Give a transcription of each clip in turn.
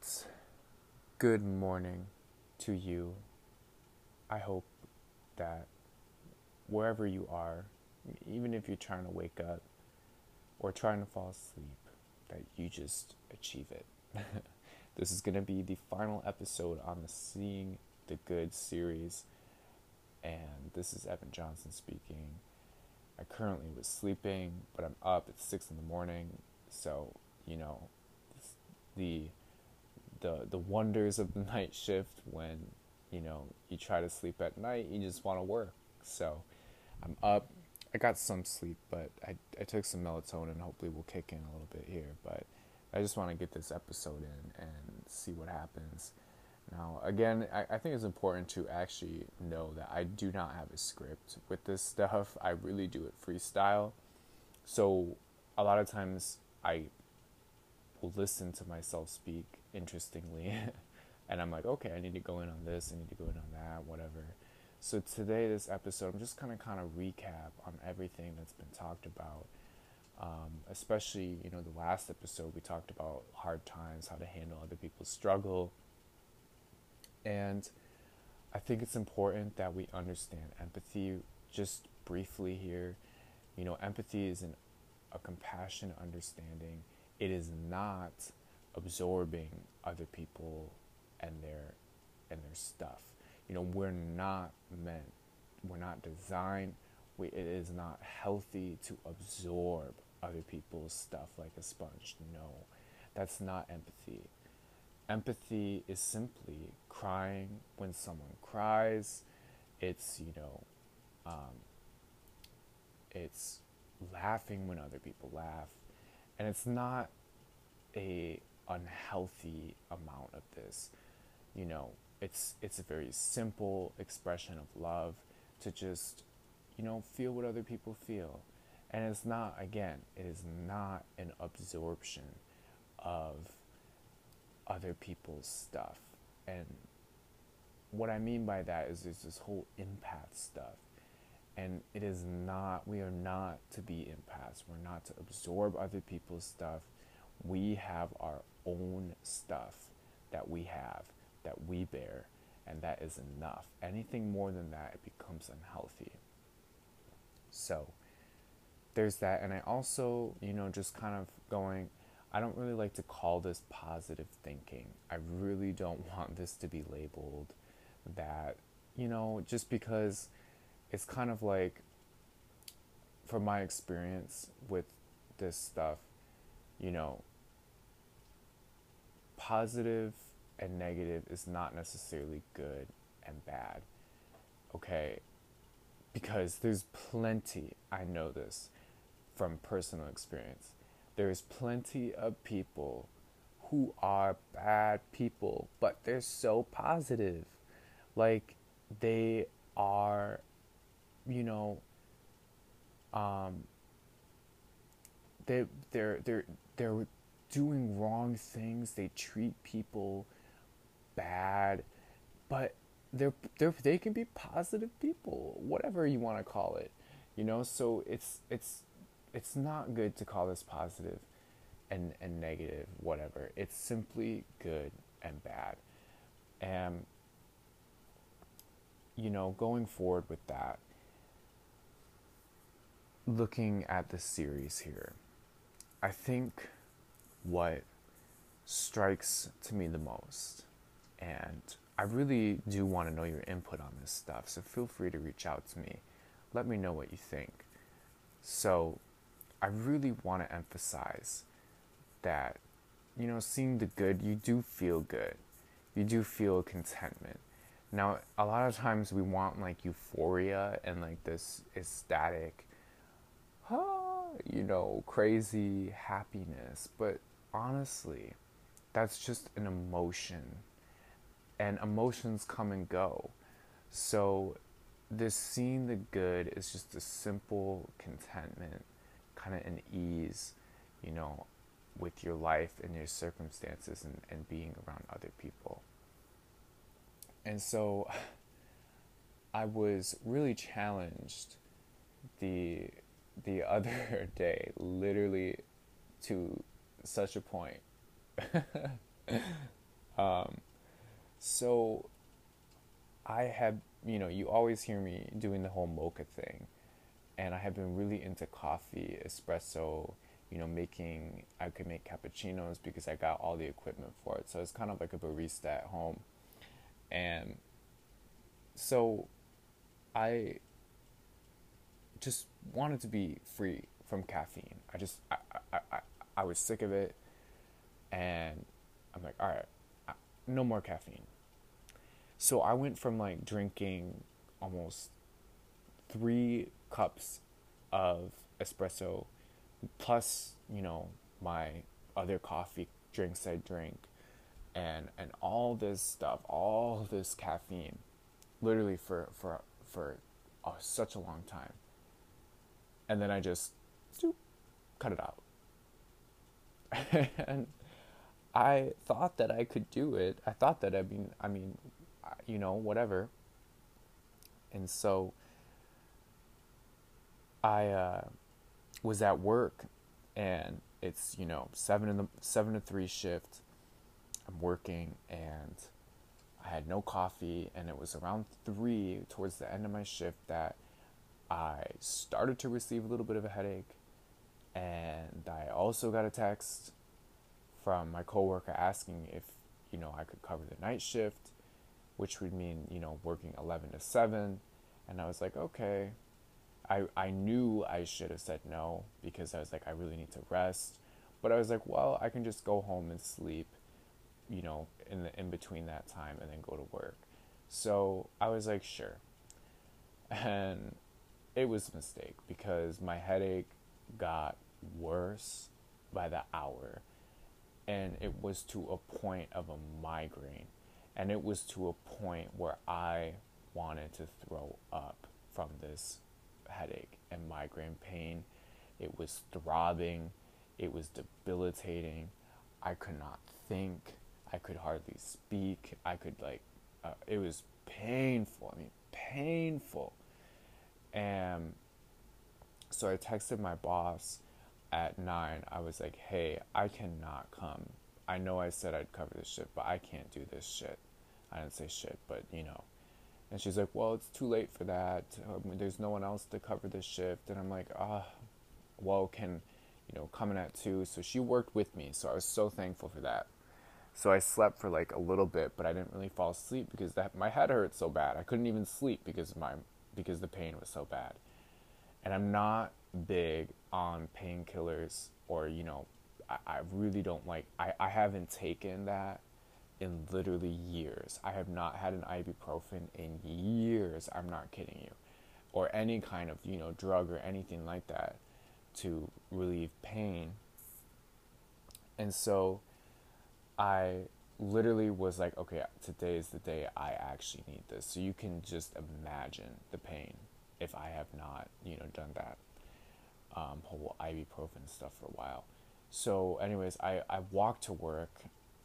right. Good morning to you. I hope that wherever you are, even if you're trying to wake up or trying to fall asleep, that you just achieve it. this is going to be the final episode on the Seeing the Good series. And this is Evan Johnson speaking. I currently was sleeping, but I'm up at 6 in the morning. So, you know, the the the wonders of the night shift when you know you try to sleep at night you just want to work. So i'm up. I got some sleep but i, I took some melatonin. Hopefully we'll kick in a little bit here but i just want to get this episode in and see what happens. Now again I, I think it's important to actually know that i do not have a script with this stuff. I really do it freestyle. So a lot of times i listen to myself speak interestingly. and I'm like, okay, I need to go in on this, I need to go in on that, whatever. So today, this episode, I'm just gonna kind of recap on everything that's been talked about. Um, especially, you know, the last episode we talked about hard times, how to handle other people's struggle, and I think it's important that we understand empathy just briefly here. You know, empathy is an, a compassionate understanding it is not absorbing other people and their and their stuff. You know, we're not meant, we're not designed. We, it is not healthy to absorb other people's stuff like a sponge. No, that's not empathy. Empathy is simply crying when someone cries. It's you know, um, it's laughing when other people laugh and it's not a unhealthy amount of this. You know it's it's a very simple expression of love to just you know feel what other people feel. And it's not again it is not an absorption of other people's stuff. And what i mean by that is there's this whole empath stuff and it is not, we are not to be empaths. We're not to absorb other people's stuff. We have our own stuff that we have, that we bear, and that is enough. Anything more than that, it becomes unhealthy. So, there's that. And I also, you know, just kind of going, I don't really like to call this positive thinking. I really don't want this to be labeled that, you know, just because it's kind of like from my experience with this stuff, you know, positive and negative is not necessarily good and bad. Okay? Because there's plenty, I know this from personal experience. There's plenty of people who are bad people, but they're so positive. Like, they are you know, um, they they're they're they're doing wrong things. They treat people bad, but they're they're they can be positive people, whatever you want to call it, you know. So it's it's it's not good to call this positive and and negative, whatever. It's simply good and bad, and you know, going forward with that looking at the series here, I think what strikes to me the most, and I really do want to know your input on this stuff, so feel free to reach out to me. Let me know what you think. So, I really want to emphasize that, you know, seeing the good, you do feel good. You do feel contentment. Now, a lot of times we want like euphoria and like this ecstatic you know, crazy happiness. But honestly, that's just an emotion. And emotions come and go. So, this seeing the good is just a simple contentment, kind of an ease, you know, with your life and your circumstances and, and being around other people. And so I was really challenged the the other day, literally to such a point Um, so I have, you know, you always hear me doing the whole mocha thing, and I have been really into coffee, espresso, you know, making, I could make cappuccinos because I got all the equipment for it. So it's kind of like a barista at home. And so I just wanted to be free from caffeine. I just, I, I, I, I was sick of it. And I'm like, all right, no more caffeine. So I went from like drinking almost three cups of espresso plus, you know, my other coffee drinks I drink and and all this stuff, all this caffeine literally for for for oh, such a long time. And then I just cut it out. and I thought that I could do it. I thought that I mean I mean you know, whatever. And so I uh, was at work and it's, you know, 7 in the 7 to 3 shift. I'm working and I had no coffee and it was around 3 towards the end of my shift that I started to receive a little bit of a headache and I also got a text from my coworker asking if, you know, I could cover the night shift which would mean, you know, working 11 to 7. And I was like, okay. I, I knew I should have said no because I was like, I really need to rest. But I was like, well, I can just go home and sleep, you know, in the in between that time and then go to work. So I was like, sure. And it was a mistake because my headache got worse by the hour. And it was to a point of a migraine. And it was to a point where I wanted to throw up from this headache and migraine pain. It was throbbing, it was debilitating. I could not think, I could hardly speak. I could, like, uh, it was painful. I mean, painful. And so I texted my boss at nine. I was like, hey, I cannot come. I know I said I'd cover this shit, but I can't do this shit. I didn't say shit, but you know. And she's like, well, it's too late for that. Um, there's no one else to cover this shift. And I'm like, ah, well, can, you know, coming at two. So she worked with me. So I was so thankful for that. So I slept for like a little bit, but I didn't really fall asleep because that my head hurt so bad. I couldn't even sleep because of my because the pain was so bad. And I'm not big on painkillers or you know, I, I really don't like. I I haven't taken that in literally years. I have not had an ibuprofen in years. I'm not kidding you. Or any kind of, you know, drug or anything like that to relieve pain. And so I literally was like, okay, today is the day I actually need this. So you can just imagine the pain if I have not, you know, done that um, whole ibuprofen stuff for a while. So, anyways, I, I walked to work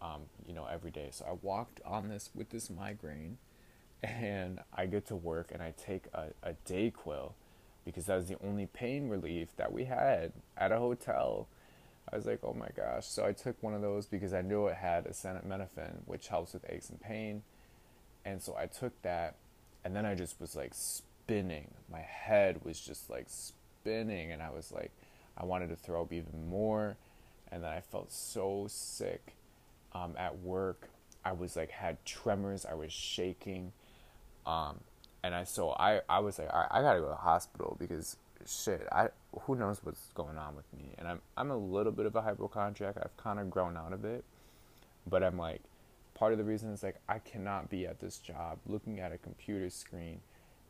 um, you know, every day. So I walked on this with this migraine, and I get to work and I take a, a Dayquil because that was the only pain relief that we had at a hotel. I was like, oh my gosh. So I took one of those because I knew it had acetaminophen, which helps with aches and pain. And so I took that, and then I just was like spinning. My head was just like spinning, and I was like, I wanted to throw up even more. And then I felt so sick um, at work. I was like had tremors. I was shaking, um, and I so I I was like I, I gotta go to the hospital because shit I who knows what's going on with me and I'm I'm a little bit of a hypochondriac. I've kind of grown out of it, but I'm like part of the reason is like I cannot be at this job looking at a computer screen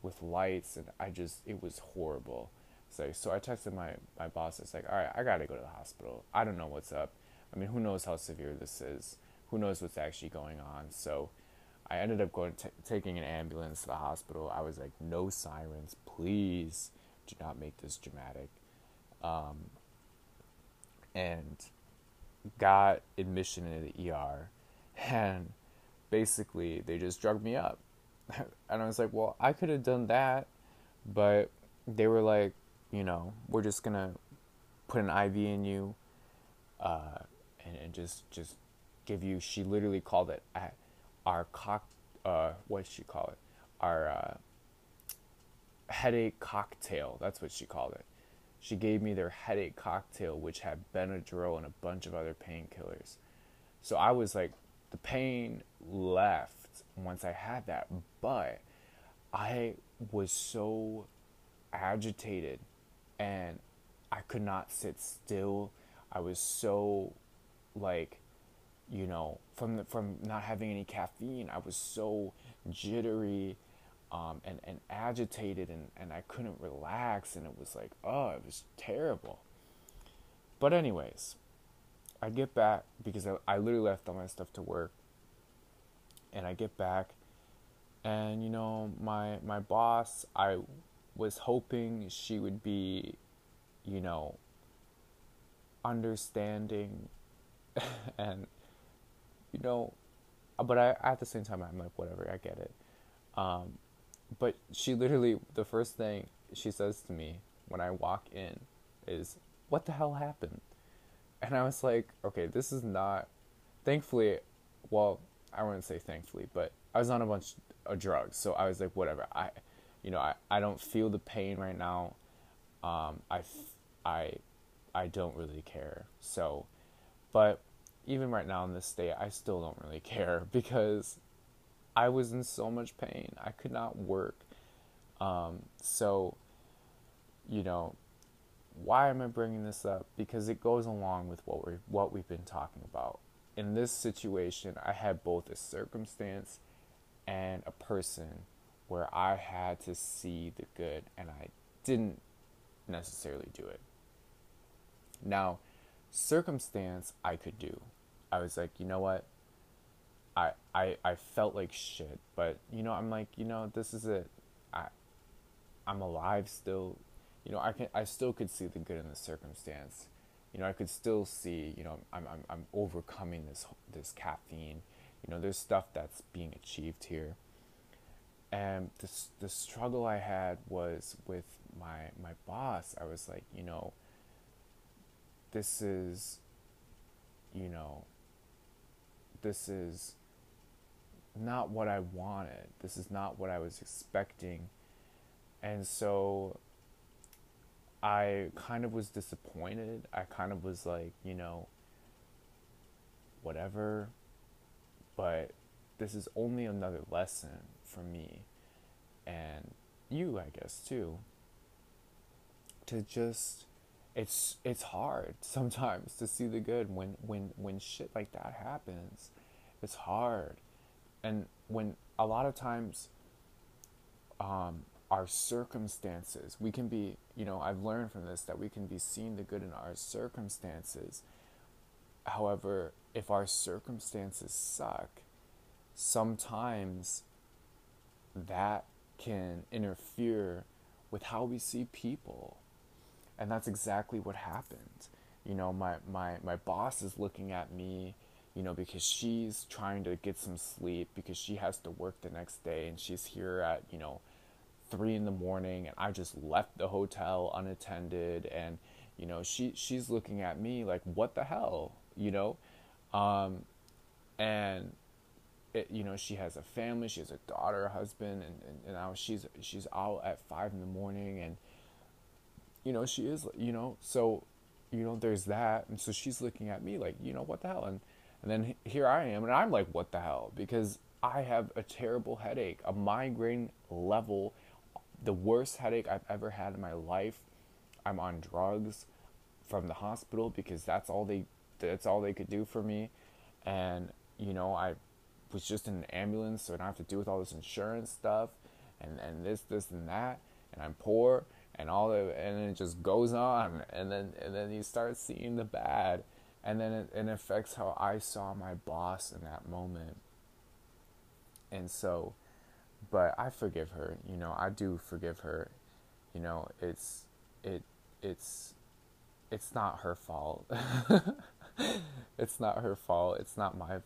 with lights and I just it was horrible. So so I texted my my boss. It's like all right I gotta go to the hospital. I don't know what's up I mean, who knows how severe this is? Who knows what's actually going on? So I ended up going t- taking an ambulance to the hospital. I was like, no sirens, please do not make this dramatic. Um, and got admission into the ER, and basically they just drugged me up. and I was like, well, I could have done that, but they were like, you know, we're just gonna put an IV in you. Uh, and, and just just give you. She literally called it our cock. Uh, what she call it? Our uh, headache cocktail. That's what she called it. She gave me their headache cocktail, which had Benadryl and a bunch of other painkillers. So I was like, the pain left once I had that, but I was so agitated and I could not sit still. I was so like you know from the, from not having any caffeine I was so jittery um, and, and agitated and, and I couldn't relax and it was like oh it was terrible. But anyways I get back because I, I literally left all my stuff to work. And I get back and you know my my boss I was hoping she would be you know understanding and you know but I at the same time I'm like whatever I get it. Um, but she literally the first thing she says to me when I walk in is what the hell happened? And I was like okay this is not thankfully well I wouldn't say thankfully but I was on a bunch of drugs so I was like whatever. I you know I, I don't feel the pain right now. Um, I, I I don't really care. So but even right now in this state, I still don't really care because I was in so much pain. I could not work. Um, so, you know, why am I bringing this up? Because it goes along with what we what we've been talking about. In this situation, I had both a circumstance and a person where I had to see the good and I didn't necessarily do it. Now, circumstance I could do. I was like, you know what? I I I felt like shit, but you know, I'm like, you know, this is it. I I'm alive still. You know, I can I still could see the good in the circumstance. You know, I could still see, you know, I'm I'm I'm overcoming this this caffeine. You know, there's stuff that's being achieved here. And the the struggle I had was with my my boss. I was like, you know, this is you know this is not what I wanted. This is not what I was expecting. And so I kind of was disappointed. I kind of was like, you know, whatever. But this is only another lesson for me and you, I guess, too. To just it's it's hard sometimes to see the good when when when shit like that happens it's hard and when a lot of times um, our circumstances we can be you know i've learned from this that we can be seeing the good in our circumstances. However if our circumstances suck sometimes that can interfere with how we see people. And that's exactly what happened. You know my my my boss is looking at me you know because she's trying to get some sleep because she has to work the next day and she's here at you know three in the morning and i just left the hotel unattended and you know she she's looking at me like what the hell you know um and it, you know she has a family she has a daughter a husband and, and, and now she's she's out at five in the morning and you know, she is, you know, so, you know, there's that. And so she's looking at me like, you know, what the hell? And, and then here I am, and I'm like, what the hell? Because I have a terrible headache, a migraine level, the worst headache I've ever had in my life. I'm on drugs from the hospital because that's all they that's all they could do for me. And, you know, I was just in an ambulance, so I don't have to deal with all this insurance stuff and, and this, this and that. And I'm poor and all the and it just goes on and then and then you start seeing the bad and then it, it affects how I saw my boss in that moment. And so but I forgive her you know I do forgive her. You know it's it it's it's not her fault. It's not her fault. It's not my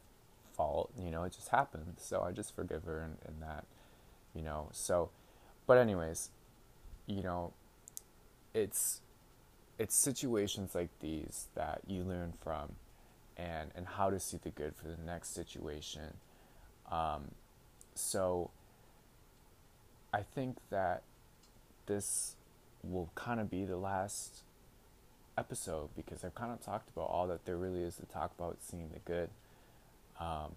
fault you know it just happened. So I just forgive her in, in that you know so but anyways you know it's it's situations like these that you learn from and and how to see the good for the next situation. Um, so I think that this will kind of be the last episode because I've kind of talked about all that there really is to talk about seeing the good. Um,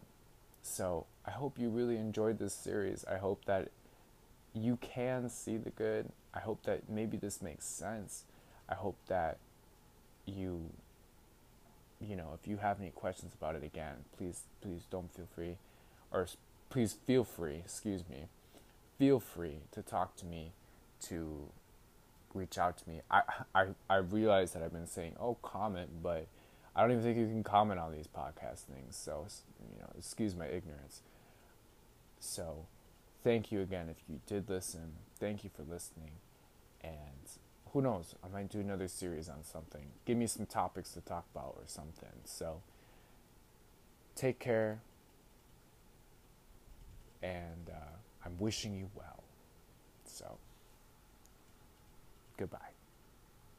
so I hope you really enjoyed this series. I hope that you can see the good. I hope that maybe this makes sense. I hope that you you know, if you have any questions about it again, please please don't feel free or please feel free, excuse me. Feel free to talk to me to reach out to me. I I I realize that I've been saying, "Oh, comment," but I don't even think you can comment on these podcast things. So, you know, excuse my ignorance. So, thank you again if you did listen. Thank you for listening. And who knows, I might do another series on something. Give me some topics to talk about or something. So, take care. And uh, I'm wishing you well. So, goodbye.